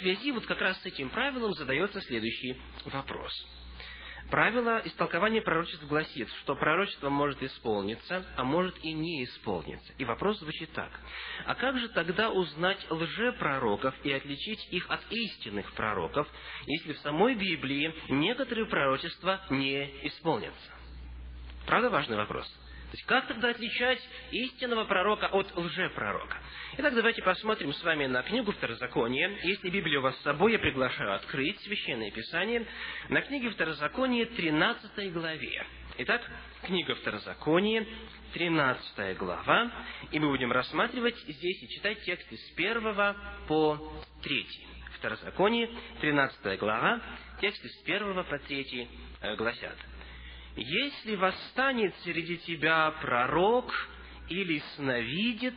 Связи вот как раз с этим правилом задается следующий вопрос – Правило истолкования пророчеств гласит, что пророчество может исполниться, а может и не исполниться. И вопрос звучит так. А как же тогда узнать лжепророков и отличить их от истинных пророков, если в самой Библии некоторые пророчества не исполнятся? Правда важный вопрос? То есть, как тогда отличать истинного пророка от лжепророка? Итак, давайте посмотрим с вами на книгу Второзакония. Если Библия у вас с собой, я приглашаю открыть Священное Писание на книге Второзакония, 13 главе. Итак, книга Второзакония, 13 глава, и мы будем рассматривать здесь и читать тексты с 1 по 3. Второзаконие, 13 глава, тексты с 1 по 3 э, гласят – если восстанет среди тебя пророк или сновидец,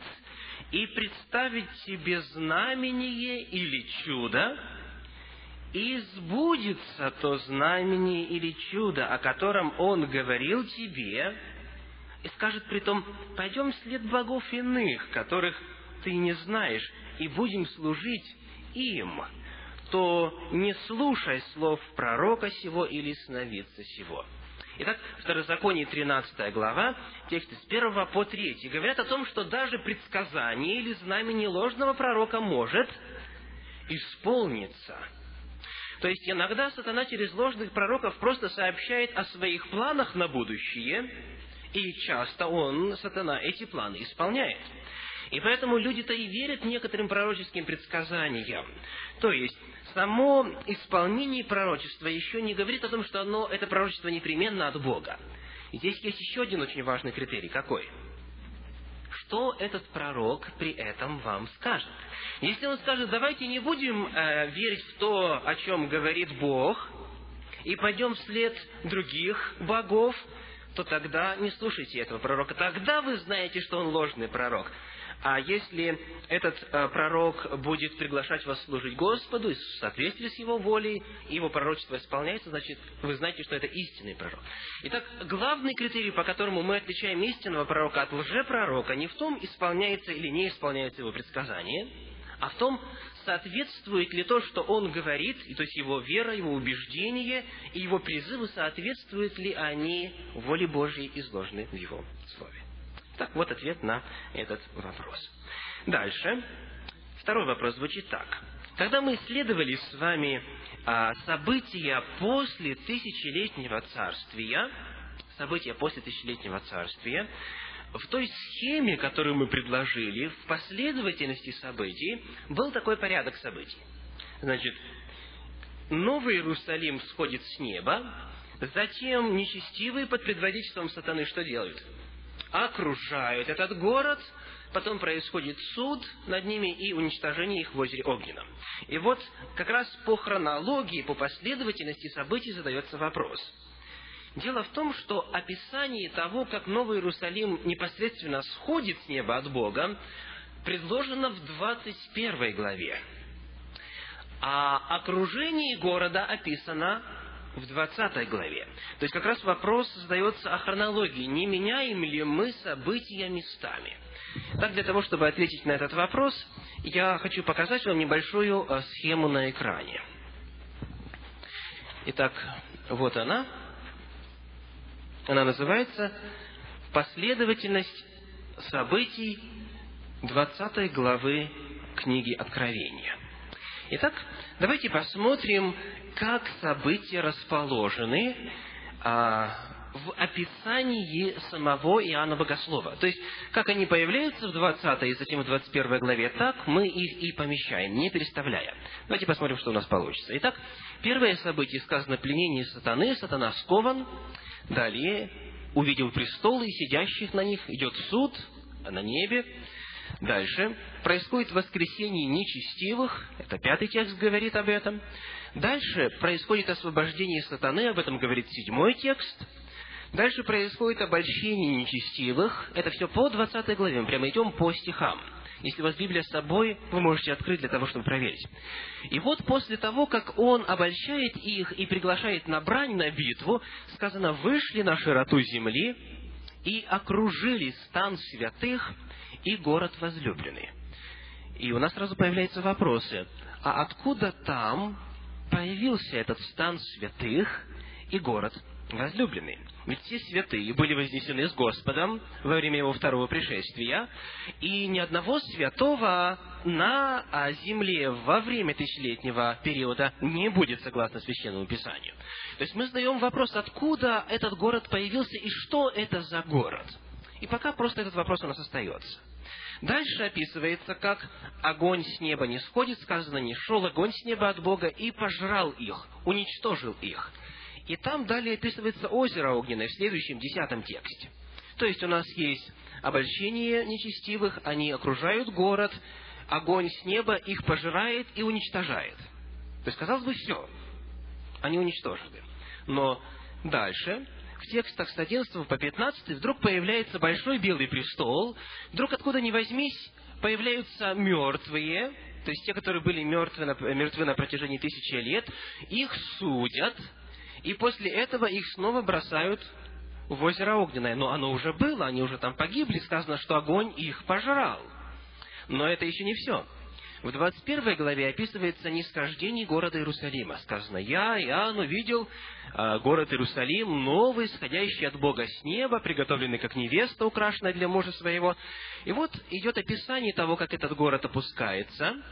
и представит тебе знамение или чудо, и сбудется то знамение или чудо, о котором он говорил тебе, и скажет при том, пойдем вслед богов иных, которых ты не знаешь, и будем служить им, то не слушай слов пророка сего или сновидца сего. Итак, Второзаконие 13 глава, тексты с 1 по 3, говорят о том, что даже предсказание или знамение ложного пророка может исполниться. То есть иногда сатана через ложных пророков просто сообщает о своих планах на будущее, и часто он, сатана, эти планы исполняет. И поэтому люди-то и верят некоторым пророческим предсказаниям. То есть, само исполнение пророчества еще не говорит о том, что оно, это пророчество непременно от Бога. И здесь есть еще один очень важный критерий. Какой? Что этот пророк при этом вам скажет? Если он скажет, давайте не будем э, верить в то, о чем говорит Бог, и пойдем вслед других богов, то тогда не слушайте этого пророка. Тогда вы знаете, что он ложный пророк. А если этот э, пророк будет приглашать вас служить Господу в соответствии с его волей, и его пророчество исполняется, значит, вы знаете, что это истинный пророк. Итак, главный критерий, по которому мы отличаем истинного пророка от лжепророка, не в том, исполняется или не исполняется его предсказание, а в том, соответствует ли то, что он говорит, то есть его вера, его убеждение и его призывы, соответствуют ли они воле Божьей, изложенной в его слове. Так, вот ответ на этот вопрос. Дальше. Второй вопрос звучит так. Когда мы исследовали с вами а, события после тысячелетнего царствия, события после тысячелетнего царствия, в той схеме, которую мы предложили, в последовательности событий, был такой порядок событий. Значит, Новый Иерусалим сходит с неба, затем нечестивые под предводительством сатаны что делают? Окружают этот город, потом происходит суд над ними и уничтожение их в озере Огненном. И вот как раз по хронологии, по последовательности событий задается вопрос. Дело в том, что описание того, как Новый Иерусалим непосредственно сходит с неба от Бога, предложено в 21 главе. А окружение города описано в 20 главе. То есть как раз вопрос задается о хронологии. Не меняем ли мы события местами? Так, для того, чтобы ответить на этот вопрос, я хочу показать вам небольшую э, схему на экране. Итак, вот она. Она называется «Последовательность событий 20 главы книги Откровения». Итак, давайте посмотрим, как события расположены а, в описании самого Иоанна Богослова. То есть, как они появляются в 20 и затем в 21 главе, так мы их и помещаем, не переставляя. Давайте посмотрим, что у нас получится. Итак, первое событие сказано пленение сатаны, сатана скован. Далее, увидел престолы и сидящих на них, идет суд на небе. Дальше, происходит воскресение нечестивых, это пятый текст говорит об этом. Дальше происходит освобождение сатаны, об этом говорит седьмой текст. Дальше происходит обольщение нечестивых. Это все по 20 главе. Мы прямо идем по стихам. Если у вас Библия с собой, вы можете открыть для того, чтобы проверить. И вот после того, как он обольщает их и приглашает на брань, на битву, сказано, вышли на широту земли и окружили стан святых и город возлюбленный. И у нас сразу появляются вопросы. а откуда там появился этот стан святых и город возлюбленный. Ведь все святые были вознесены с Господом во время Его второго пришествия, и ни одного святого на земле во время тысячелетнего периода не будет, согласно Священному Писанию. То есть мы задаем вопрос, откуда этот город появился и что это за город. И пока просто этот вопрос у нас остается. Дальше описывается, как огонь с неба не сходит, сказано, не шел огонь с неба от Бога и пожрал их, уничтожил их. И там далее описывается озеро огненное в следующем, десятом тексте. То есть у нас есть обольщение нечестивых, они окружают город, огонь с неба их пожирает и уничтожает. То есть, казалось бы, все. Они уничтожены. Но дальше, в текстах с 11 по 15, вдруг появляется большой белый престол, вдруг откуда ни возьмись, появляются мертвые, то есть те, которые были мертвы на, мертвы на протяжении тысячи лет, их судят, и после этого их снова бросают в озеро Огненное. Но оно уже было, они уже там погибли, сказано, что огонь их пожрал. Но это еще не все. В 21 главе описывается нисхождение города Иерусалима. Сказано, «Я, Иоанн, увидел э, город Иерусалим, новый, сходящий от Бога с неба, приготовленный как невеста, украшенная для мужа своего». И вот идет описание того, как этот город опускается –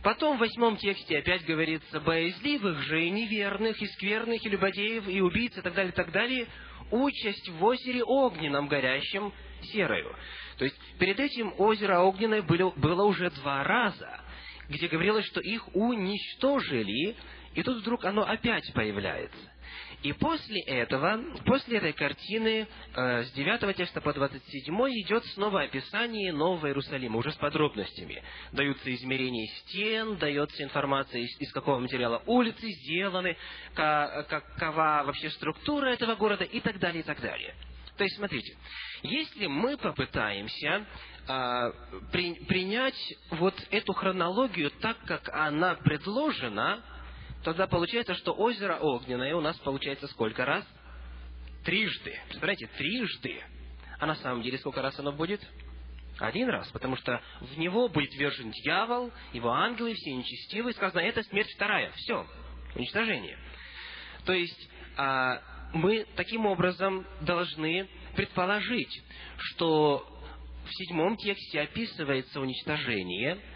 Потом в восьмом тексте опять говорится, боязливых же и неверных, и скверных, и любодеев, и убийц, и так далее, и так далее, участь в озере огненном, горящем серою. То есть, перед этим озеро огненное было, было уже два раза, где говорилось, что их уничтожили, и тут вдруг оно опять появляется. И после этого, после этой картины, э, с 9 текста по 27 идет снова описание Нового Иерусалима, уже с подробностями. Даются измерения стен, дается информация, из, из какого материала улицы сделаны, какова вообще структура этого города и так далее, и так далее. То есть, смотрите, если мы попытаемся э, при, принять вот эту хронологию так, как она предложена, тогда получается, что озеро Огненное у нас получается сколько раз? Трижды. Представляете, трижды. А на самом деле сколько раз оно будет? Один раз, потому что в него будет вержен дьявол, его ангелы, все нечестивые. Сказано, это смерть вторая. Все, уничтожение. То есть, а, мы таким образом должны предположить, что в седьмом тексте описывается уничтожение –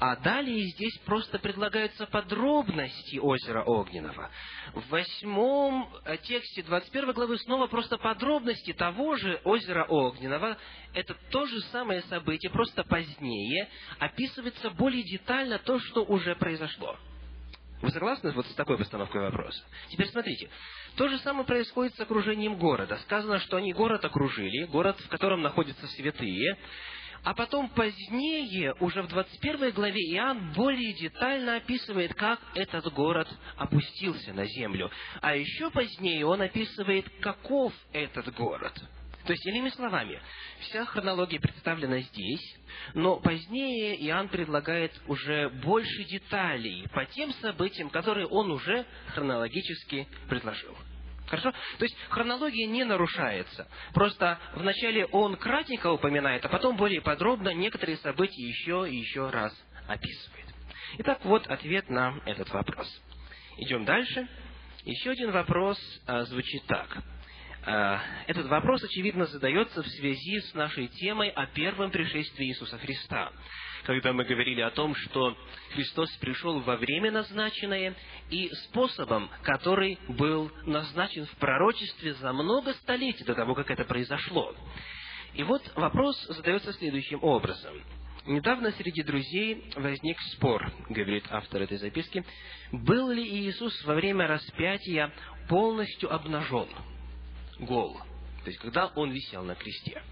а далее здесь просто предлагаются подробности озера Огненного. В восьмом тексте 21 главы снова просто подробности того же озера Огненного. Это то же самое событие, просто позднее описывается более детально то, что уже произошло. Вы согласны вот с такой постановкой вопроса? Теперь смотрите. То же самое происходит с окружением города. Сказано, что они город окружили, город, в котором находятся святые, а потом позднее, уже в 21 главе, Иоанн более детально описывает, как этот город опустился на землю. А еще позднее он описывает, каков этот город. То есть, иными словами, вся хронология представлена здесь, но позднее Иоанн предлагает уже больше деталей по тем событиям, которые он уже хронологически предложил. Хорошо? То есть хронология не нарушается. Просто вначале он кратенько упоминает, а потом более подробно некоторые события еще и еще раз описывает. Итак, вот ответ на этот вопрос. Идем дальше. Еще один вопрос а, звучит так. А, этот вопрос, очевидно, задается в связи с нашей темой о первом пришествии Иисуса Христа когда мы говорили о том, что Христос пришел во время назначенное и способом, который был назначен в пророчестве за много столетий до того, как это произошло. И вот вопрос задается следующим образом. Недавно среди друзей возник спор, говорит автор этой записки, был ли Иисус во время распятия полностью обнажен, гол, то есть когда он висел на кресте.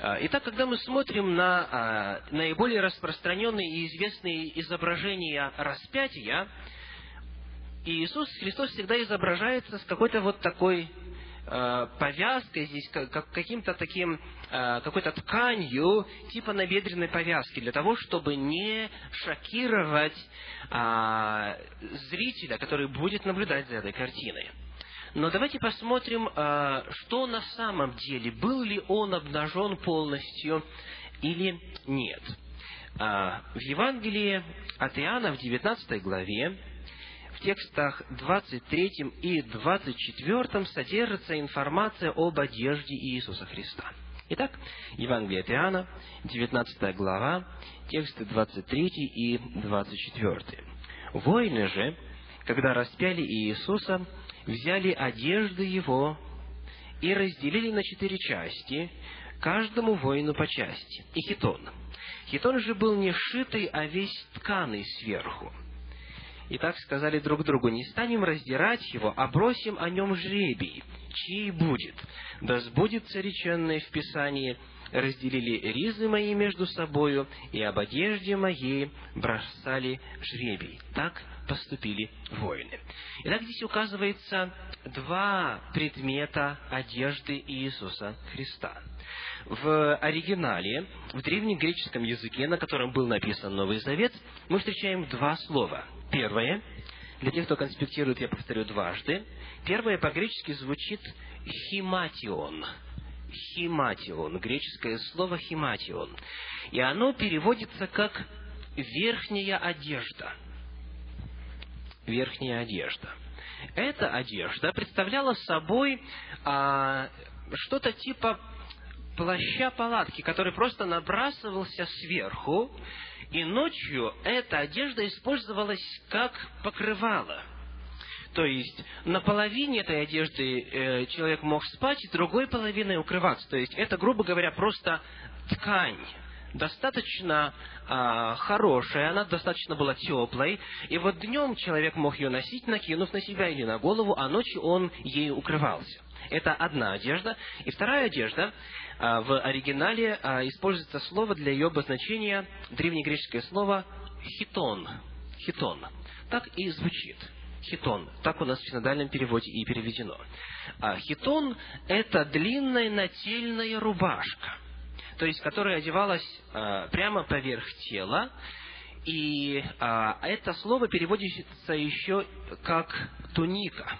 А, итак, когда мы смотрим на а, наиболее распространенные и известные изображения распятия, Иисус Христос всегда изображается с какой-то вот такой а, повязкой здесь, как, каким-то таким, какой-то тканью, типа набедренной повязки, для того, чтобы не шокировать зрителя, который будет наблюдать за этой картиной. Но давайте посмотрим, а, что на самом деле, был ли он обнажен полностью или нет. А, в Евангелии от Иоанна в 19 главе в текстах 23 и 24 содержится информация об одежде Иисуса Христа. Итак, Евангелие от Иоанна, 19 глава, тексты 23 и 24. Воины же, когда распяли Иисуса, взяли одежды Его и разделили на четыре части, каждому воину по части, и хитон. Хитон же был не шитый, а весь тканый сверху – и так сказали друг другу, не станем раздирать его, а бросим о нем жребий, чьей будет. Да сбудется реченное в Писании, разделили ризы мои между собою, и об одежде моей бросали жребий. Так поступили воины. Итак, здесь указывается два предмета одежды Иисуса Христа. В оригинале, в древнегреческом языке, на котором был написан Новый Завет, мы встречаем два слова. Первое, для тех, кто конспектирует, я повторю дважды. Первое по-гречески звучит «химатион». «Химатион», греческое слово «химатион». И оно переводится как «верхняя одежда». Верхняя одежда. Эта одежда представляла собой а, что-то типа плаща палатки, который просто набрасывался сверху, и ночью эта одежда использовалась как покрывало. То есть на половине этой одежды э, человек мог спать, и другой половиной укрываться. То есть это, грубо говоря, просто ткань достаточно а, хорошая, она достаточно была теплой, и вот днем человек мог ее носить, накинув на себя или на голову, а ночью он ей укрывался. Это одна одежда. И вторая одежда, а, в оригинале а, используется слово для ее обозначения, древнегреческое слово «хитон». «Хитон». Так и звучит. Хитон. Так у нас в синодальном переводе и переведено. А хитон – это длинная нательная рубашка, то есть которая одевалась а, прямо поверх тела, и а, это слово переводится еще как туника.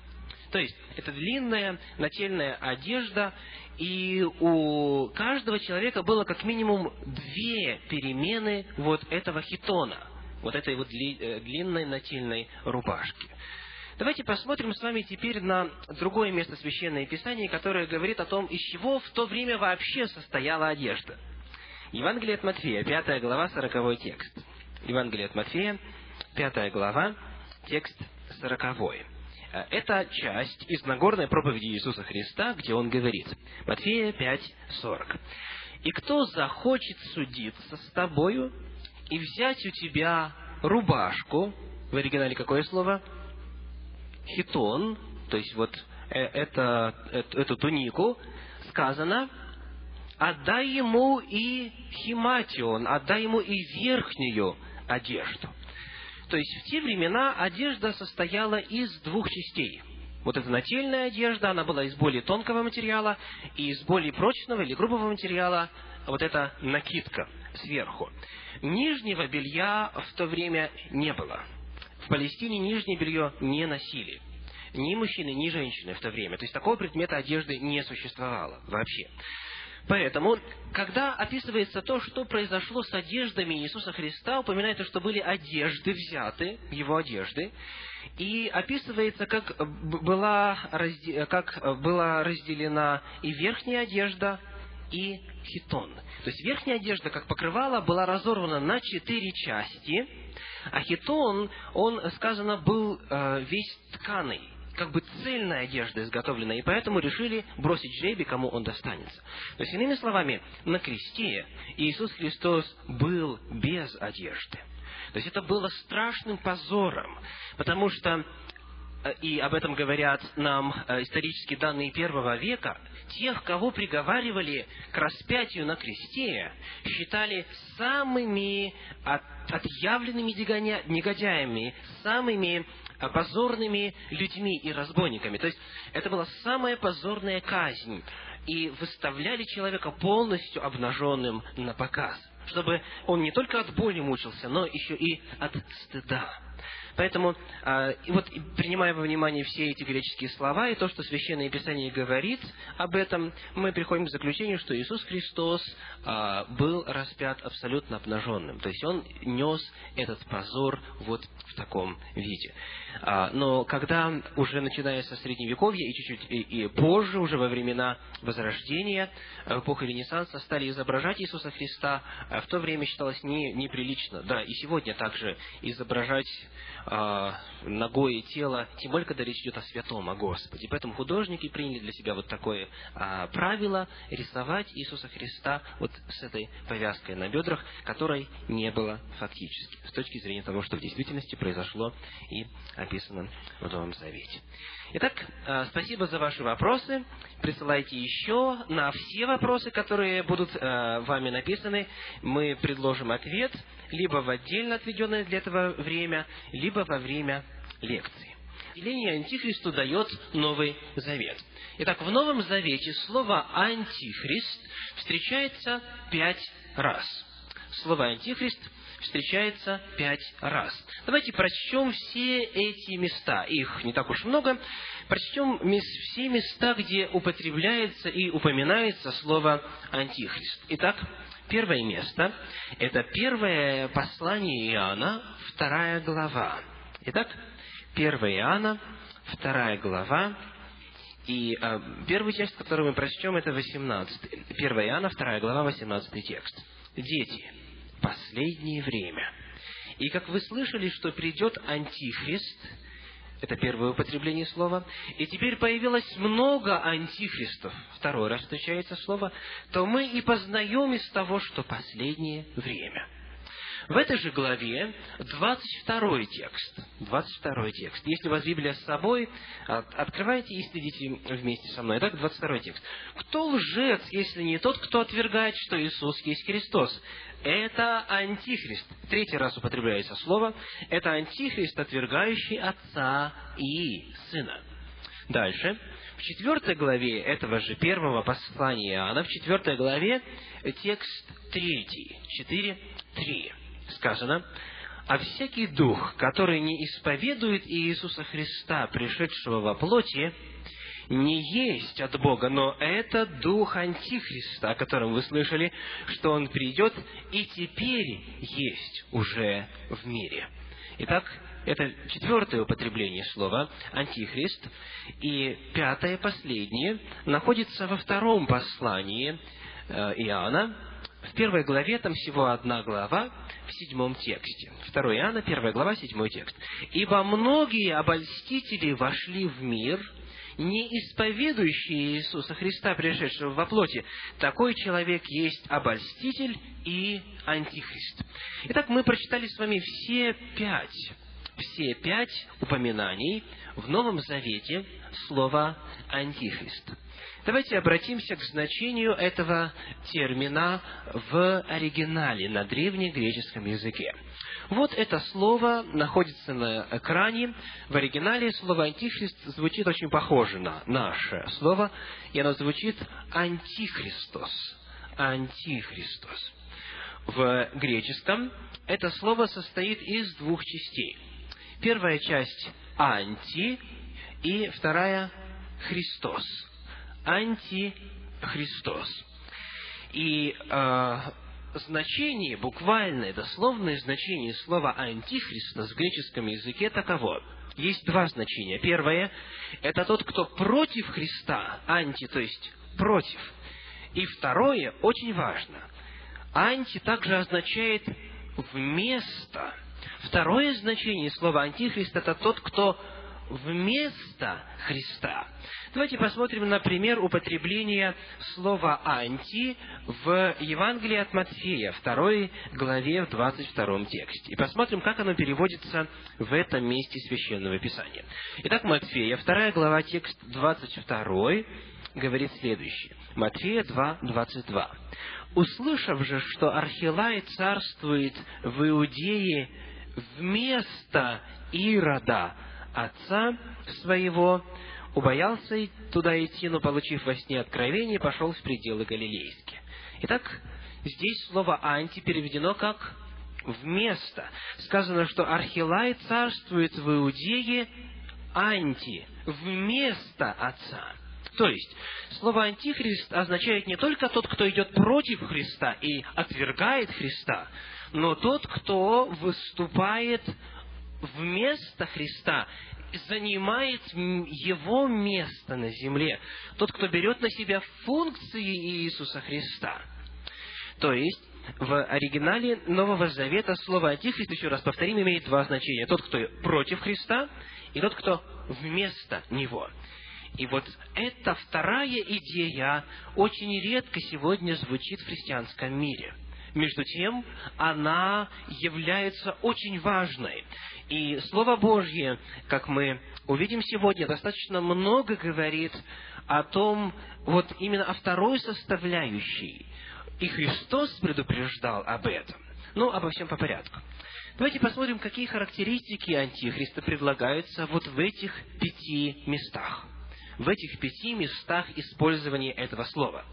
То есть, это длинная нательная одежда, и у каждого человека было как минимум две перемены вот этого хитона, вот этой вот э, длинной нательной рубашки. Давайте посмотрим с вами теперь на другое место Священного Писания, которое говорит о том, из чего в то время вообще состояла одежда. Евангелие от Матфея, 5 глава, 40 текст. Евангелие от Матфея, 5 глава, текст 40. Э, это часть из Нагорной проповеди Иисуса Христа, где Он говорит, Матфея 5:40. «И кто захочет судиться с тобою и взять у тебя рубашку, в оригинале какое слово? Хитон, то есть вот э, это, эту, эту тунику, сказано, отдай ему и химатион, отдай ему и верхнюю одежду. То есть в те времена одежда состояла из двух частей. Вот эта нательная одежда, она была из более тонкого материала, и из более прочного или грубого материала вот эта накидка сверху. Нижнего белья в то время не было. В Палестине нижнее белье не носили. Ни мужчины, ни женщины в то время. То есть такого предмета одежды не существовало вообще. Поэтому, когда описывается то, что произошло с одеждами Иисуса Христа, упоминается, что были одежды взяты, его одежды, и описывается, как была, как была разделена и верхняя одежда, и хитон. То есть верхняя одежда, как покрывало, была разорвана на четыре части, а хитон, он, сказано, был э, весь тканый как бы цельная одежда изготовлена, и поэтому решили бросить жребий, кому он достанется. То есть, иными словами, на кресте Иисус Христос был без одежды. То есть это было страшным позором, потому что и об этом говорят нам э, исторические данные первого века, тех, кого приговаривали к распятию на кресте, считали самыми отъявленными негодяями, самыми позорными людьми и разбойниками. То есть это была самая позорная казнь. И выставляли человека полностью обнаженным на показ, чтобы он не только от боли мучился, но еще и от стыда. Поэтому, а, и вот принимая во внимание все эти греческие слова и то, что Священное Писание говорит об этом, мы приходим к заключению, что Иисус Христос а, был распят абсолютно обнаженным. То есть Он нес этот позор вот в таком виде. А, но когда уже начиная со Средневековья и чуть-чуть и, и позже, уже во времена Возрождения, в эпоху Ренессанса, стали изображать Иисуса Христа, в то время считалось не, неприлично. Да, и сегодня также изображать э, ногое тело, тем более, когда речь идет о святом, о Господе. Поэтому художники приняли для себя вот такое э, правило рисовать Иисуса Христа вот с этой повязкой на бедрах, которой не было фактически, с точки зрения того, что в действительности произошло и описано в Новом Завете. Итак, э, спасибо за ваши вопросы. Присылайте еще на все вопросы, которые будут э, вами написаны. Мы предложим ответ либо в отдельно отведенное для этого время, либо во время лекции. Деление Антихристу дает Новый Завет. Итак, в Новом Завете слово «антихрист» встречается пять раз. Слово «антихрист» встречается пять раз. Давайте прочтем все эти места. Их не так уж много. Прочтем все места, где употребляется и упоминается слово «антихрист». Итак, первое место – это первое послание Иоанна, вторая глава. Итак, 1 Иоанна, вторая глава, и э, первую часть, которую мы прочтем, это 18. 1 Иоанна, вторая глава, 18 текст. Дети, последнее время. И как вы слышали, что придет Антихрист, это первое употребление слова, и теперь появилось много антихристов, второй раз встречается слово, то мы и познаем из того, что последнее время. В этой же главе 22 текст. 22 текст. Если у вас Библия с собой, открывайте и следите вместе со мной. Итак, 22 текст. «Кто лжец, если не тот, кто отвергает, что Иисус есть Христос? Это антихрист». Третий раз употребляется слово. Это антихрист, отвергающий Отца и Сына. Дальше. В четвертой главе этого же первого послания Иоанна, в четвертой главе, текст третий, четыре, три сказано, «А всякий дух, который не исповедует Иисуса Христа, пришедшего во плоти, не есть от Бога, но это дух Антихриста, о котором вы слышали, что он придет и теперь есть уже в мире». Итак, это четвертое употребление слова «антихрист». И пятое, последнее, находится во втором послании э, Иоанна, в первой главе, там всего одна глава, в седьмом тексте. 2 Иоанна, первая глава, седьмой текст. «Ибо многие обольстители вошли в мир, не исповедующие Иисуса Христа, пришедшего во плоти. Такой человек есть обольститель и антихрист». Итак, мы прочитали с вами все пять, все пять упоминаний в Новом Завете слова «антихрист». Давайте обратимся к значению этого термина в оригинале, на древнегреческом языке. Вот это слово находится на экране. В оригинале слово «антихрист» звучит очень похоже на наше слово, и оно звучит «антихристос». «Антихристос». В греческом это слово состоит из двух частей. Первая часть «анти» и вторая «христос» антихристос. И э, значение, буквальное, дословное значение слова антихриста в греческом языке таково. Есть два значения. Первое – это тот, кто против Христа, анти, то есть против. И второе, очень важно, анти также означает вместо. Второе значение слова антихрист – это тот, кто вместо Христа. Давайте посмотрим на пример употребления слова «анти» в Евангелии от Матфея, второй главе, в 22 тексте. И посмотрим, как оно переводится в этом месте Священного Писания. Итак, Матфея, вторая глава, текст 22, говорит следующее. Матфея 2, 22. «Услышав же, что Архилай царствует в Иудее вместо Ирода, отца своего, убоялся туда идти, но, получив во сне откровение, пошел в пределы Галилейские. Итак, здесь слово «анти» переведено как вместо. Сказано, что Архилай царствует в Иудее анти, вместо Отца. То есть, слово «антихрист» означает не только тот, кто идет против Христа и отвергает Христа, но тот, кто выступает вместо Христа, занимает его место на земле. Тот, кто берет на себя функции Иисуса Христа. То есть, в оригинале Нового Завета слово «антихрист», еще раз повторим, имеет два значения. Тот, кто против Христа, и тот, кто вместо Него. И вот эта вторая идея очень редко сегодня звучит в христианском мире. Между тем, она является очень важной. И Слово Божье, как мы увидим сегодня, достаточно много говорит о том, вот именно о второй составляющей. И Христос предупреждал об этом. Ну, обо всем по порядку. Давайте посмотрим, какие характеристики Антихриста предлагаются вот в этих пяти местах. В этих пяти местах использования этого слова.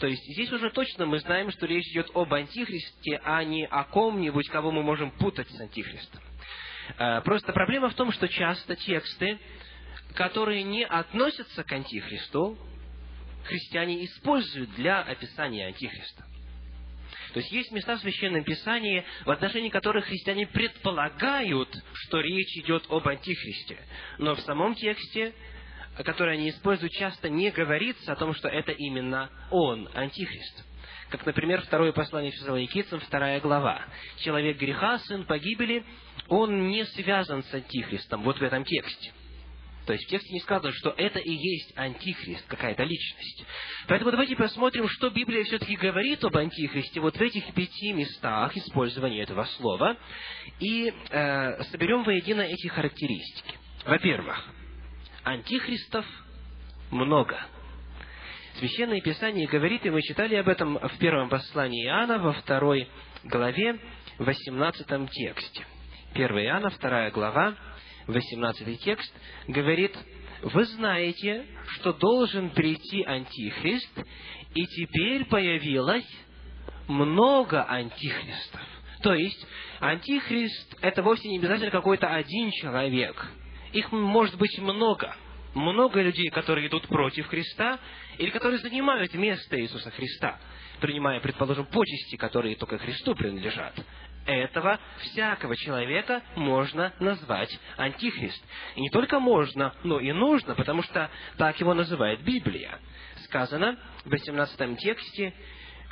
То есть здесь уже точно мы знаем, что речь идет об Антихристе, а не о ком-нибудь, кого мы можем путать с Антихристом. Э, просто проблема в том, что часто тексты, которые не относятся к Антихристу, христиане используют для описания Антихриста. То есть есть места в Священном Писании, в отношении которых христиане предполагают, что речь идет об Антихристе. Но в самом тексте, который они используют, часто не говорится о том, что это именно он, Антихрист. Как, например, второе послание Фессалоникийцам, вторая глава. Человек греха, сын погибели, он не связан с Антихристом, вот в этом тексте. То есть в тексте не сказано, что это и есть антихрист, какая-то личность. Поэтому давайте посмотрим, что Библия все-таки говорит об антихристе вот в этих пяти местах использования этого слова, и э, соберем воедино эти характеристики. Во-первых, антихристов много. Священное Писание говорит, и мы читали об этом в первом послании Иоанна, во второй главе, в 18 тексте. 1 Иоанна, вторая глава, 18 текст, говорит, «Вы знаете, что должен прийти Антихрист, и теперь появилось много антихристов». То есть, антихрист – это вовсе не обязательно какой-то один человек. Их может быть много. Много людей, которые идут против Христа, или которые занимают место Иисуса Христа, принимая, предположим, почести, которые только Христу принадлежат этого всякого человека можно назвать антихрист. И не только можно, но и нужно, потому что так его называет Библия. Сказано в 18 тексте,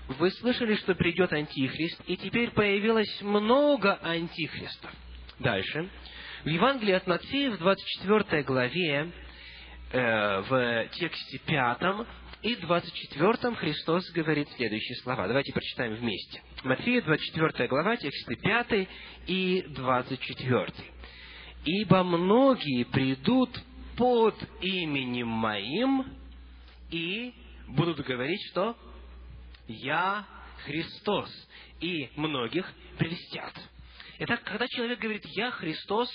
вы слышали, что придет антихрист, и теперь появилось много антихристов. Дальше. В Евангелии от Матфея в 24 главе, э, в тексте 5, и 24 Христос говорит следующие слова. Давайте прочитаем вместе. Матфея, 24 глава, тексты 5 и 24. «Ибо многие придут под именем Моим и будут говорить, что «Я Христос», и многих прелестят». Итак, когда человек говорит «Я Христос»,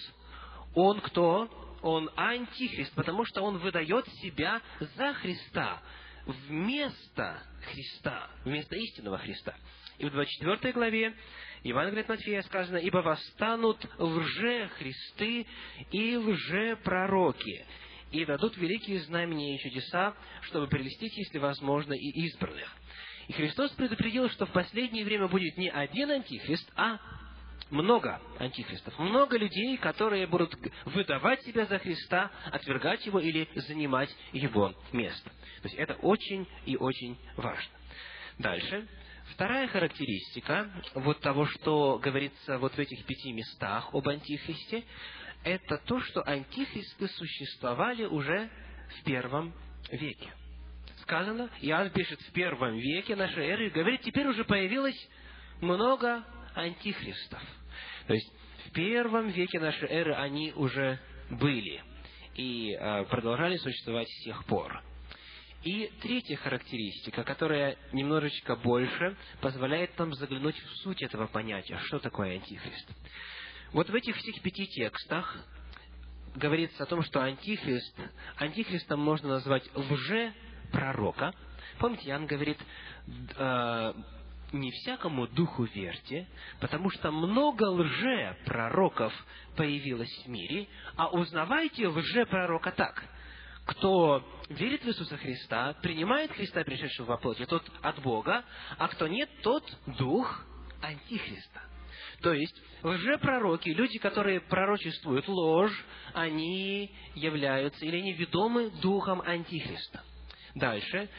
он кто? Он антихрист, потому что он выдает себя за Христа, вместо Христа, вместо истинного Христа. И в 24 главе Евангелия от Матфея сказано, «Ибо восстанут лже-христы и лже-пророки, и дадут великие знамения и чудеса, чтобы прелестить, если возможно, и избранных». И Христос предупредил, что в последнее время будет не один антихрист, а много антихристов, много людей, которые будут выдавать себя за Христа, отвергать Его или занимать Его место. То есть это очень и очень важно. Дальше. Вторая характеристика вот того, что говорится вот в этих пяти местах об Антихристе, это то, что антихристы существовали уже в первом веке. Сказано, Иоанн пишет в первом веке нашей эры, говорит, теперь уже появилось много антихристов. То есть в первом веке нашей эры они уже были и э, продолжали существовать с тех пор. И третья характеристика, которая немножечко больше, позволяет нам заглянуть в суть этого понятия, что такое антихрист. Вот в этих всех пяти текстах говорится о том, что антихрист, антихристом можно назвать лже-пророка. Помните, Иоанн говорит, э, не всякому духу верьте, потому что много лже-пророков появилось в мире, а узнавайте лже-пророка так. Кто верит в Иисуса Христа, принимает Христа, пришедшего во плоти, тот от Бога, а кто нет, тот дух Антихриста. То есть, лжепророки, люди, которые пророчествуют ложь, они являются или они ведомы духом Антихриста. Дальше.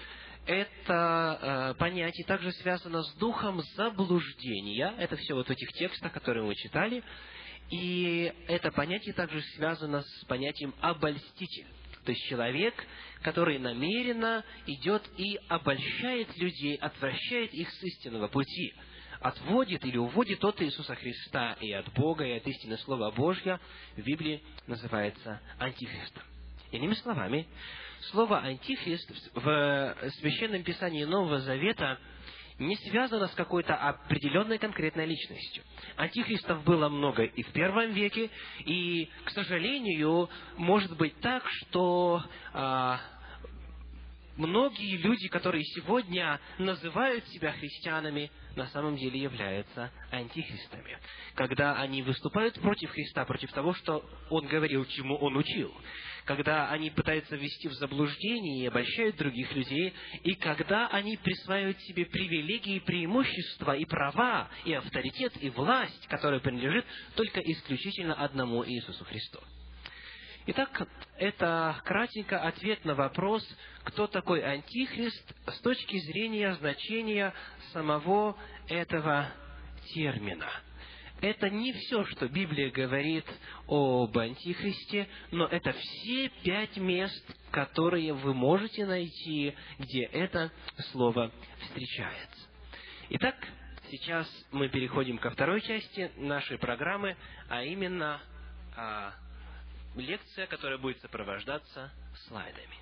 Это э, понятие также связано с духом заблуждения. Это все вот в этих текстах, которые мы читали. И это понятие также связано с понятием обольститель. То есть человек, который намеренно идет и обольщает людей, отвращает их с истинного пути отводит или уводит от Иисуса Христа и от Бога, и от истины Слова Божья, в Библии называется антихристом. Иными словами, слово «антихрист» в Священном Писании Нового Завета не связано с какой-то определенной конкретной личностью. Антихристов было много и в первом веке, и, к сожалению, может быть так, что а, многие люди, которые сегодня называют себя христианами, на самом деле являются антихристами. Когда они выступают против Христа, против того, что Он говорил, чему Он учил. Когда они пытаются ввести в заблуждение и обольщают других людей. И когда они присваивают себе привилегии, преимущества и права, и авторитет, и власть, которая принадлежит только исключительно одному Иисусу Христу. Итак, это кратенько ответ на вопрос, кто такой Антихрист с точки зрения значения самого этого термина. Это не все, что Библия говорит об Антихристе, но это все пять мест, которые вы можете найти, где это слово встречается. Итак, сейчас мы переходим ко второй части нашей программы, а именно а, лекция, которая будет сопровождаться слайдами.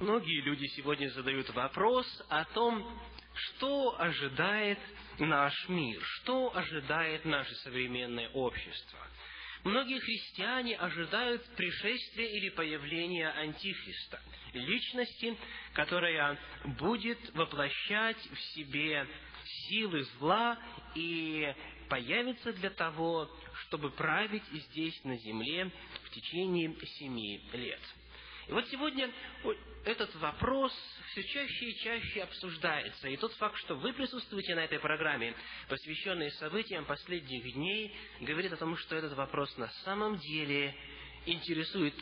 Многие люди сегодня задают вопрос о том, что ожидает наш мир, что ожидает наше современное общество. Многие христиане ожидают пришествия или появления Антихриста, личности, которая будет воплощать в себе силы зла и появится для того, чтобы править здесь, на земле, в течение семи лет. И вот сегодня этот вопрос все чаще и чаще обсуждается. И тот факт, что вы присутствуете на этой программе, посвященной событиям последних дней, говорит о том, что этот вопрос на самом деле интересует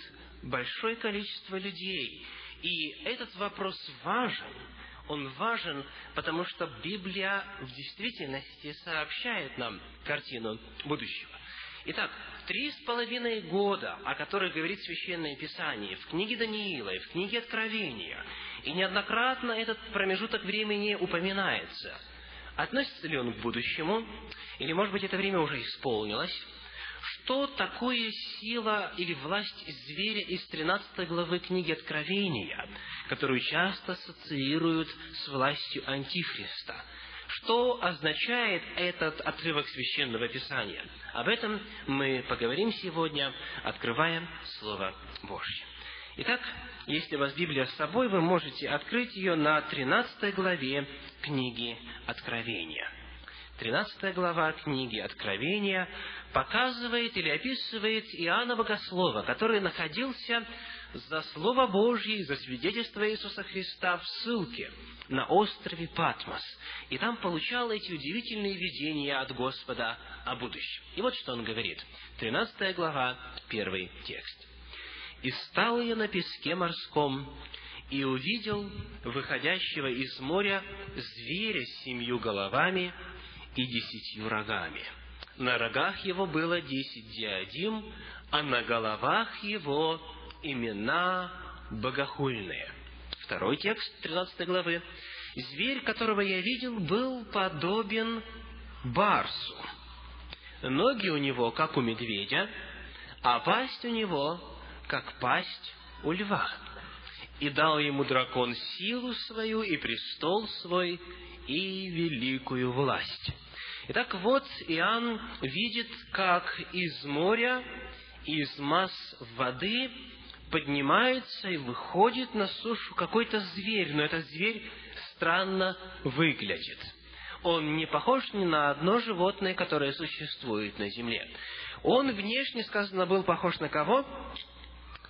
большое количество людей. И этот вопрос важен, он важен, потому что Библия в действительности сообщает нам картину будущего. Итак, три с половиной года, о которых говорит Священное Писание, в книге Даниила и в книге Откровения, и неоднократно этот промежуток времени упоминается. Относится ли он к будущему, или, может быть, это время уже исполнилось, что такое сила или власть зверя из 13 главы книги Откровения, которую часто ассоциируют с властью Антихриста. Что означает этот отрывок священного писания? Об этом мы поговорим сегодня, открывая Слово Божье. Итак, если у вас Библия с собой, вы можете открыть ее на 13 главе книги Откровения. 13 глава книги Откровения показывает или описывает Иоанна Богослова, который находился за Слово Божье, за свидетельство Иисуса Христа в ссылке на острове Патмос. И там получал эти удивительные видения от Господа о будущем. И вот что он говорит. 13 глава, первый текст. «И стал я на песке морском, и увидел выходящего из моря зверя с семью головами и десятью рогами. На рогах его было десять диадим, а на головах его имена богохульные. Второй текст 13 главы. Зверь, которого я видел, был подобен барсу. Ноги у него, как у медведя, а пасть у него, как пасть у льва. И дал ему дракон силу свою и престол свой и великую власть. Итак, вот Иоанн видит, как из моря, из масс воды поднимается и выходит на сушу какой-то зверь, но этот зверь странно выглядит. Он не похож ни на одно животное, которое существует на земле. Он внешне, сказано, был похож на кого?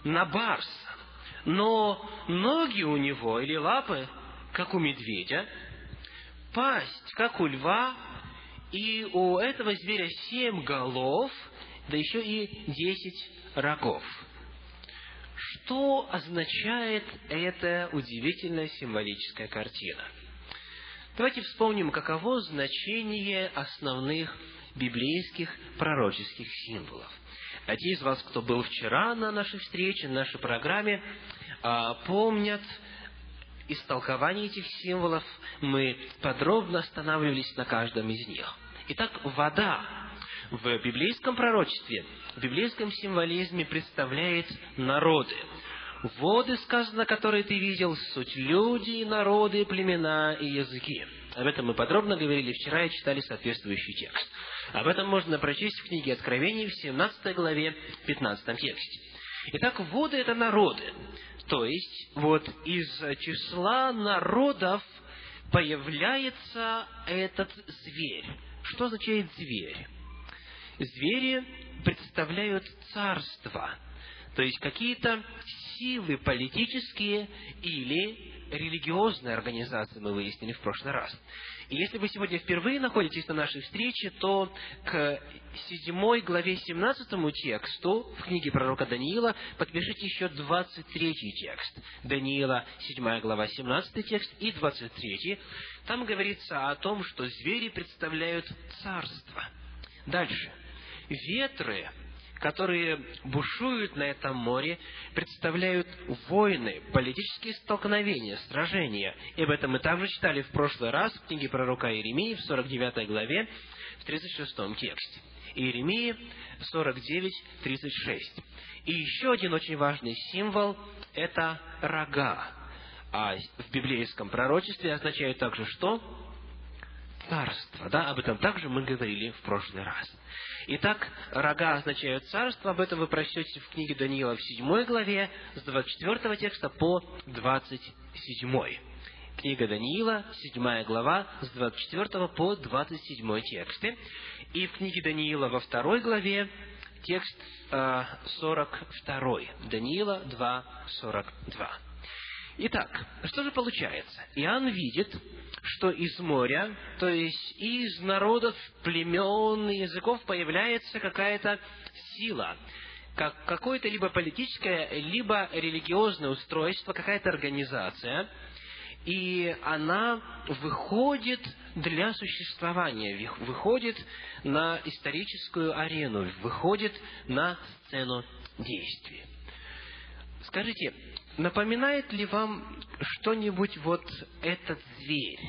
На барса. Но ноги у него или лапы, как у медведя, пасть, как у льва, и у этого зверя семь голов, да еще и десять рогов. Что означает эта удивительная символическая картина? Давайте вспомним, каково значение основных библейских пророческих символов. А те из вас, кто был вчера на нашей встрече, на нашей программе, а, помнят истолкование этих символов. Мы подробно останавливались на каждом из них. Итак, вода в библейском пророчестве, в библейском символизме представляет народы. Воды, сказано, которые ты видел, суть люди, народы, племена и языки. Об этом мы подробно говорили вчера и читали соответствующий текст. Об этом можно прочесть в книге Откровений в 17 главе, 15 тексте. Итак, воды – это народы. То есть, вот из числа народов появляется этот зверь. Что означает зверь? Звери представляют царство, то есть какие-то силы политические или религиозные организации, мы выяснили в прошлый раз. И если вы сегодня впервые находитесь на нашей встрече, то к седьмой главе 17 тексту в книге пророка Даниила подпишите еще 23 текст. Даниила, 7 глава, 17 текст и 23. Там говорится о том, что звери представляют царство. Дальше. Ветры которые бушуют на этом море, представляют войны, политические столкновения, сражения. И об этом мы также читали в прошлый раз в книге пророка Иеремии в 49 главе, в 36 тексте. Иеремии 49, 36. И еще один очень важный символ – это рога. А в библейском пророчестве означает также что? Царство. Да, об этом также мы говорили в прошлый раз. Итак, рога означают царство, об этом вы прочтете в книге Даниила в 7 главе, с 24 текста по 27. Книга Даниила, 7 глава, с 24 по 27 тексты. И в книге Даниила во второй главе текст э, 42. Даниила 2, 42. Итак, что же получается? Иоанн видит, что из моря, то есть из народов, племен, языков появляется какая-то сила, как какое-то либо политическое, либо религиозное устройство, какая-то организация, и она выходит для существования, выходит на историческую арену, выходит на сцену действий. Скажите, Напоминает ли вам что-нибудь вот этот зверь?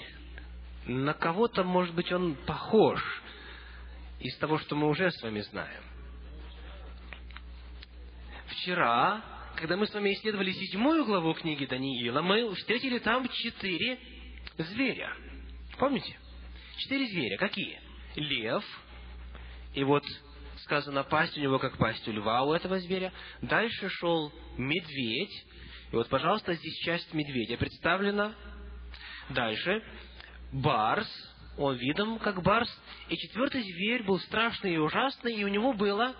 На кого-то, может быть, он похож из того, что мы уже с вами знаем. Вчера, когда мы с вами исследовали седьмую главу книги Даниила, мы встретили там четыре зверя. Помните? Четыре зверя. Какие? Лев. И вот сказано, пасть у него как пасть у льва у этого зверя. Дальше шел медведь. И вот, пожалуйста, здесь часть медведя представлена. Дальше. Барс. Он видом как барс. И четвертый зверь был страшный и ужасный, и у него было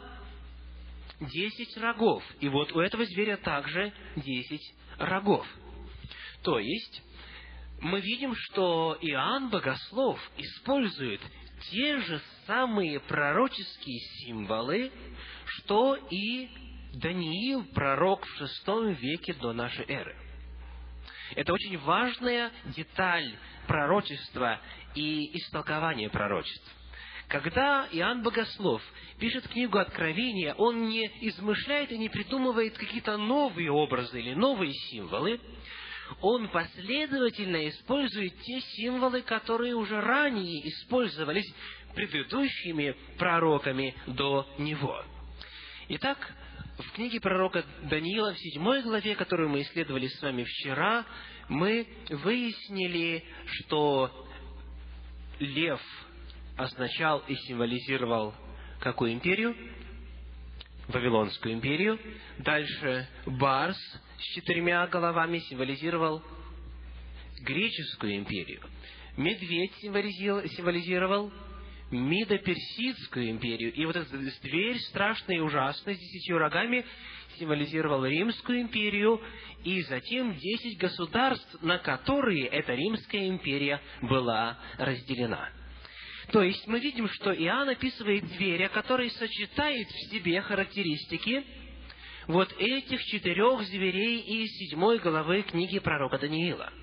десять рогов. И вот у этого зверя также десять рогов. То есть, мы видим, что Иоанн Богослов использует те же самые пророческие символы, что и Даниил, пророк в шестом веке до нашей эры. Это очень важная деталь пророчества и истолкования пророчеств. Когда Иоанн Богослов пишет книгу Откровения, он не измышляет и не придумывает какие-то новые образы или новые символы, он последовательно использует те символы, которые уже ранее использовались предыдущими пророками до него. Итак, в книге пророка Даниила, в седьмой главе, которую мы исследовали с вами вчера, мы выяснили, что лев означал и символизировал какую империю? Вавилонскую империю. Дальше Барс с четырьмя головами символизировал греческую империю. медведь символизировал Мидо-Персидскую империю. И вот эта дверь страшная и ужасная с десятью рогами символизировал Римскую империю и затем десять государств, на которые эта Римская империя была разделена. То есть мы видим, что Иоанн описывает зверя, который сочетает в себе характеристики вот этих четырех зверей из седьмой главы книги пророка Даниила.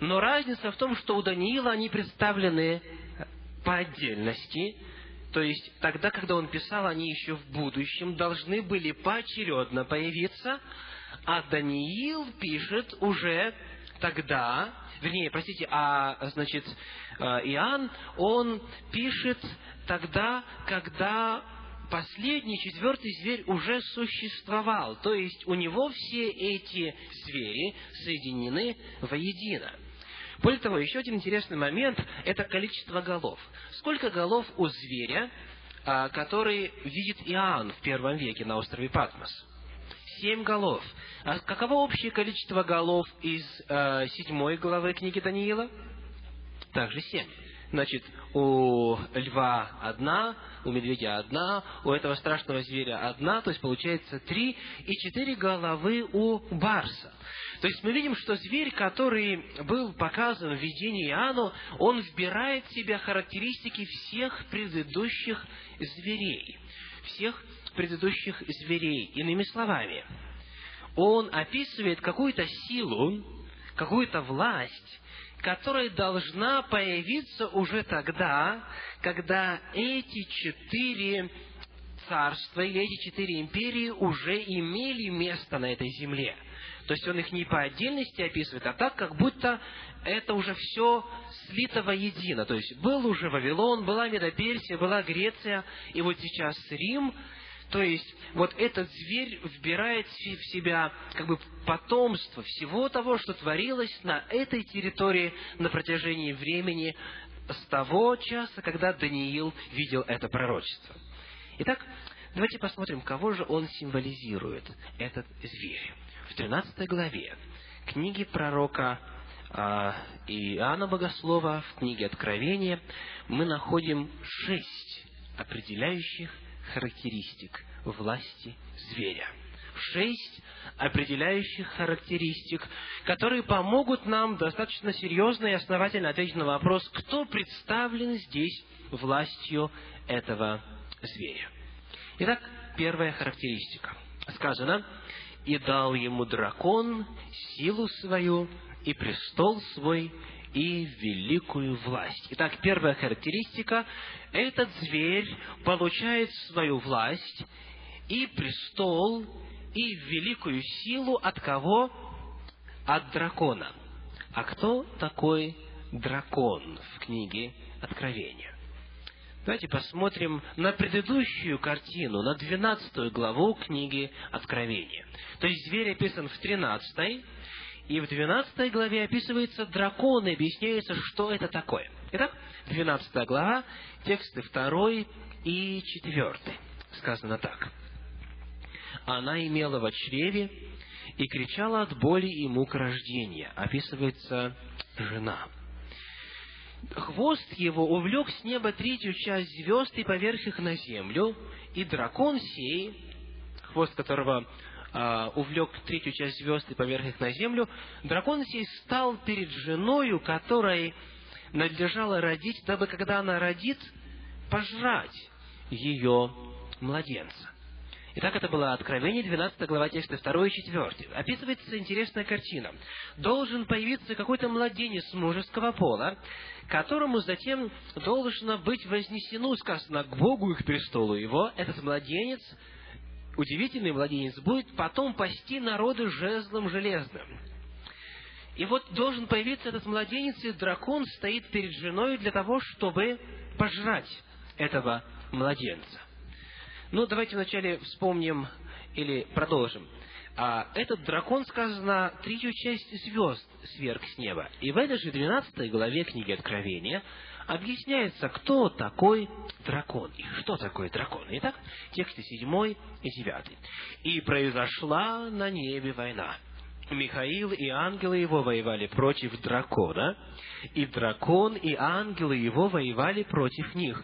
Но разница в том, что у Даниила они представлены по отдельности, то есть тогда, когда он писал, они еще в будущем должны были поочередно появиться, а Даниил пишет уже тогда, вернее, простите, а, значит, э, Иоанн, он пишет тогда, когда последний, четвертый зверь уже существовал. То есть у него все эти звери соединены воедино. Более того, еще один интересный момент – это количество голов. Сколько голов у зверя, а, который видит Иоанн в первом веке на острове Патмос? Семь голов. А каково общее количество голов из э, седьмой главы книги Даниила? Также семь. Значит, у льва одна, у медведя одна, у этого страшного зверя одна, то есть получается три, и четыре головы у барса. То есть мы видим, что зверь, который был показан в видении Иоанну, он вбирает в себя характеристики всех предыдущих зверей. Всех предыдущих зверей. Иными словами, он описывает какую-то силу, какую-то власть, которая должна появиться уже тогда, когда эти четыре царства или эти четыре империи уже имели место на этой земле – то есть он их не по отдельности описывает, а так, как будто это уже все слито воедино. То есть был уже Вавилон, была Медоперсия, была Греция, и вот сейчас Рим. То есть вот этот зверь вбирает в себя как бы потомство всего того, что творилось на этой территории на протяжении времени с того часа, когда Даниил видел это пророчество. Итак, давайте посмотрим, кого же он символизирует, этот зверь в 13 главе книги пророка а, Иоанна Богослова, в книге Откровения, мы находим шесть определяющих характеристик власти зверя. Шесть определяющих характеристик, которые помогут нам достаточно серьезно и основательно ответить на вопрос, кто представлен здесь властью этого зверя. Итак, первая характеристика. Сказано, и дал ему дракон силу свою и престол свой и великую власть. Итак, первая характеристика – этот зверь получает свою власть и престол, и великую силу от кого? От дракона. А кто такой дракон в книге Откровения? Давайте посмотрим на предыдущую картину, на 12 главу книги Откровения. То есть зверь описан в 13 и в 12 главе описывается дракон, и объясняется, что это такое. Итак, 12 глава, тексты 2 и 4. Сказано так. Она имела в чреве и кричала от боли и мук рождения. Описывается жена хвост его увлек с неба третью часть звезд и поверх их на землю, и дракон сей, хвост которого а, увлек третью часть звезд и поверх их на землю, дракон сей стал перед женою, которой надлежало родить, дабы, когда она родит, пожрать ее младенца. Итак, это было Откровение, 12 глава, тексты 2 и 4. Описывается интересная картина. Должен появиться какой-то младенец мужеского пола, которому затем должно быть вознесено, сказано, к Богу и к престолу его. Этот младенец, удивительный младенец, будет потом пасти народы жезлом железным. И вот должен появиться этот младенец, и дракон стоит перед женой для того, чтобы пожрать этого младенца. Ну, давайте вначале вспомним или продолжим. А этот дракон, сказано, третью часть звезд сверг с неба. И в этой же 12 главе книги Откровения объясняется, кто такой дракон и что такое дракон. Итак, тексты 7 и 9. «И произошла на небе война, Михаил и ангелы его воевали против дракона, и дракон и ангелы его воевали против них.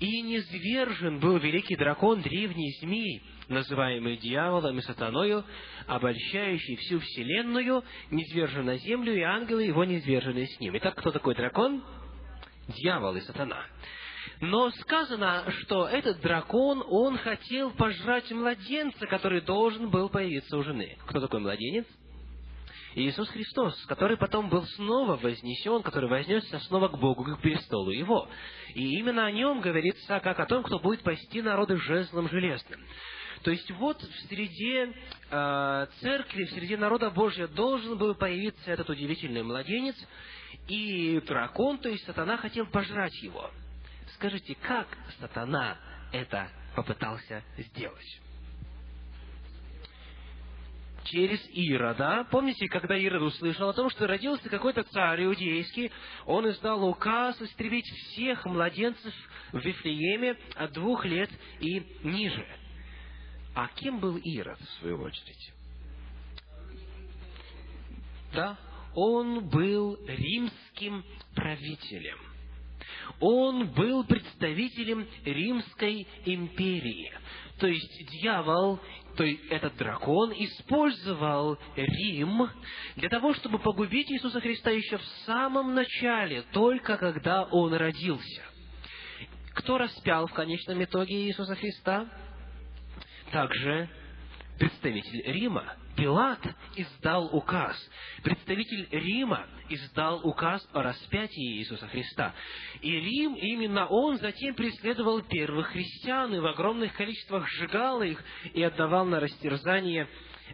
И низвержен был великий дракон, древний змей, называемый дьяволом и сатаною, обольщающий всю вселенную, низвержен на землю, и ангелы его низвержены с ним. Итак, кто такой дракон? Дьявол и сатана. Но сказано, что этот дракон, он хотел пожрать младенца, который должен был появиться у жены. Кто такой младенец? Иисус Христос, который потом был снова вознесен, который вознесся снова к Богу, к престолу Его. И именно о нем говорится, как о том, кто будет пасти народы жезлом железным. То есть вот в среде э, церкви, в среде народа Божьего должен был появиться этот удивительный младенец, и дракон, то есть сатана, хотел пожрать его. Скажите, как сатана это попытался сделать? через Ирода. Помните, когда Ирод услышал о том, что родился какой-то царь иудейский, он издал указ истребить всех младенцев в Вифлееме от двух лет и ниже. А кем был Ирод, в свою очередь? Да, он был римским правителем. Он был представителем Римской империи. То есть дьявол то есть этот дракон использовал Рим для того, чтобы погубить Иисуса Христа еще в самом начале, только когда Он родился. Кто распял в конечном итоге Иисуса Христа? Также представитель Рима, Пилат, издал указ. Представитель Рима издал указ о распятии Иисуса Христа. И Рим, именно он затем преследовал первых христиан и в огромных количествах сжигал их и отдавал на растерзание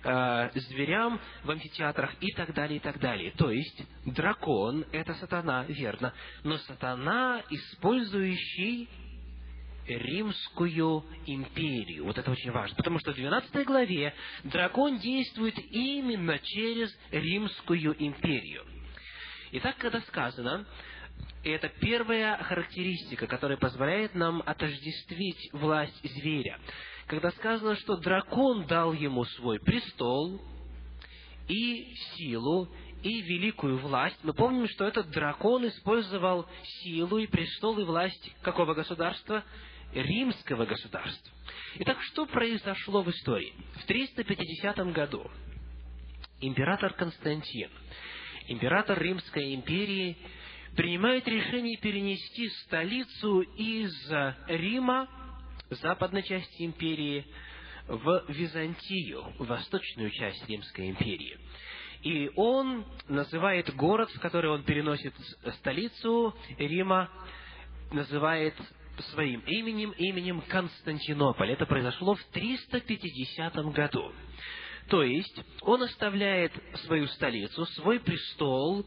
э, зверям в амфитеатрах и так далее, и так далее. То есть, дракон – это сатана, верно, но сатана, использующий Римскую империю. Вот это очень важно, потому что в 12 главе дракон действует именно через Римскую империю. Итак, когда сказано, это первая характеристика, которая позволяет нам отождествить власть зверя. Когда сказано, что дракон дал ему свой престол и силу, и великую власть, мы помним, что этот дракон использовал силу и престол и власть какого государства? римского государства. Итак, что произошло в истории? В 350 году император Константин, император Римской империи, принимает решение перенести столицу из Рима, западной части империи, в Византию, в восточную часть Римской империи. И он называет город, в который он переносит столицу Рима, называет своим именем, именем Константинополь. Это произошло в 350 году. То есть, он оставляет свою столицу, свой престол,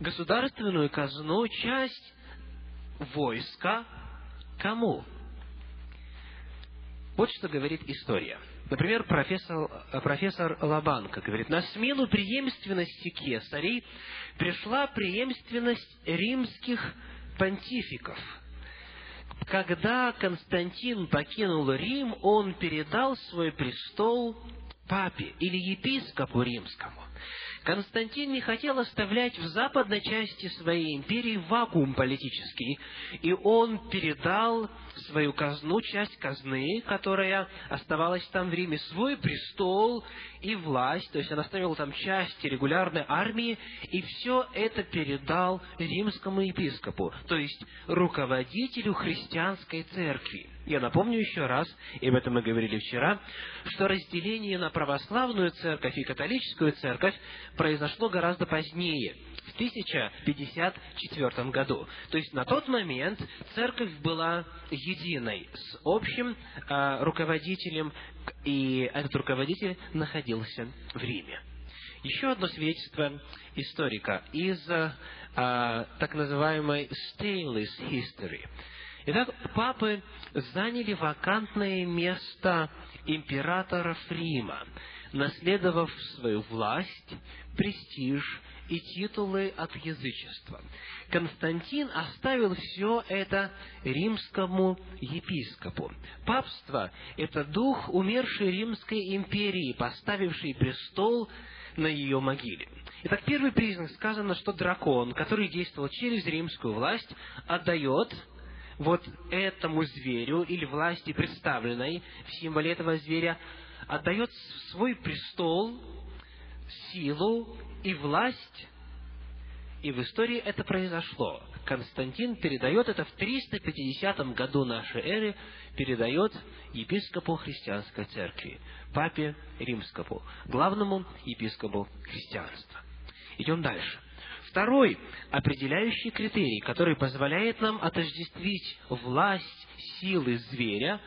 государственную казну, часть войска кому? Вот что говорит история. Например, профессор, профессор Лабанка говорит, на смену преемственности кесарей пришла преемственность римских понтификов – когда Константин покинул Рим, он передал свой престол папе или епископу римскому. Константин не хотел оставлять в западной части своей империи вакуум политический, и он передал свою казну, часть казны, которая оставалась там в Риме, свой престол и власть, то есть он оставил там части регулярной армии, и все это передал римскому епископу, то есть руководителю христианской церкви. Я напомню еще раз, и об этом мы говорили вчера, что разделение на православную церковь и католическую церковь произошло гораздо позднее, в 1054 году. То есть на тот момент церковь была единой, с общим э, руководителем, и этот руководитель находился в Риме. Еще одно свидетельство историка из э, так называемой Stainless History – Итак, папы заняли вакантное место императоров Рима, наследовав свою власть, престиж и титулы от язычества. Константин оставил все это римскому епископу. Папство – это дух умершей Римской империи, поставивший престол на ее могиле. Итак, первый признак сказано, что дракон, который действовал через римскую власть, отдает вот этому зверю или власти, представленной в символе этого зверя, отдает свой престол, силу и власть. И в истории это произошло. Константин передает это в 350 году нашей эры, передает епископу христианской церкви, папе римскому, главному епископу христианства. Идем дальше. Второй определяющий критерий, который позволяет нам отождествить власть силы зверя,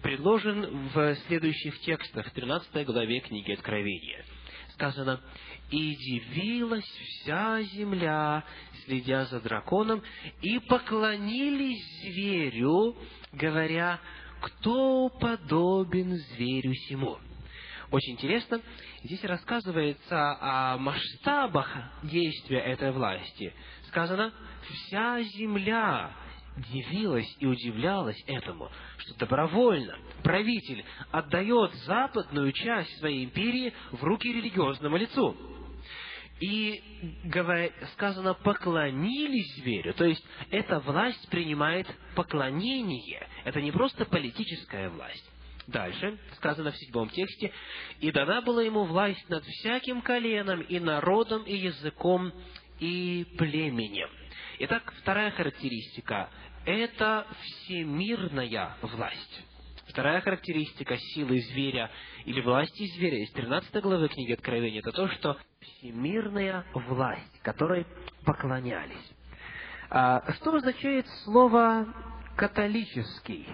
предложен в следующих текстах, в 13 главе книги Откровения. Сказано, «И дивилась вся земля, следя за драконом, и поклонились зверю, говоря, кто подобен зверю сему?» Очень интересно, здесь рассказывается о масштабах действия этой власти. Сказано, вся земля дивилась и удивлялась этому, что добровольно правитель отдает западную часть своей империи в руки религиозному лицу. И сказано, поклонились зверю. То есть, эта власть принимает поклонение. Это не просто политическая власть. Дальше сказано в седьмом тексте, «И дана была ему власть над всяким коленом, и народом, и языком, и племенем». Итак, вторая характеристика – это всемирная власть. Вторая характеристика силы зверя или власти зверя из 13 главы книги Откровения – это то, что всемирная власть, которой поклонялись. А, что означает слово «католический»?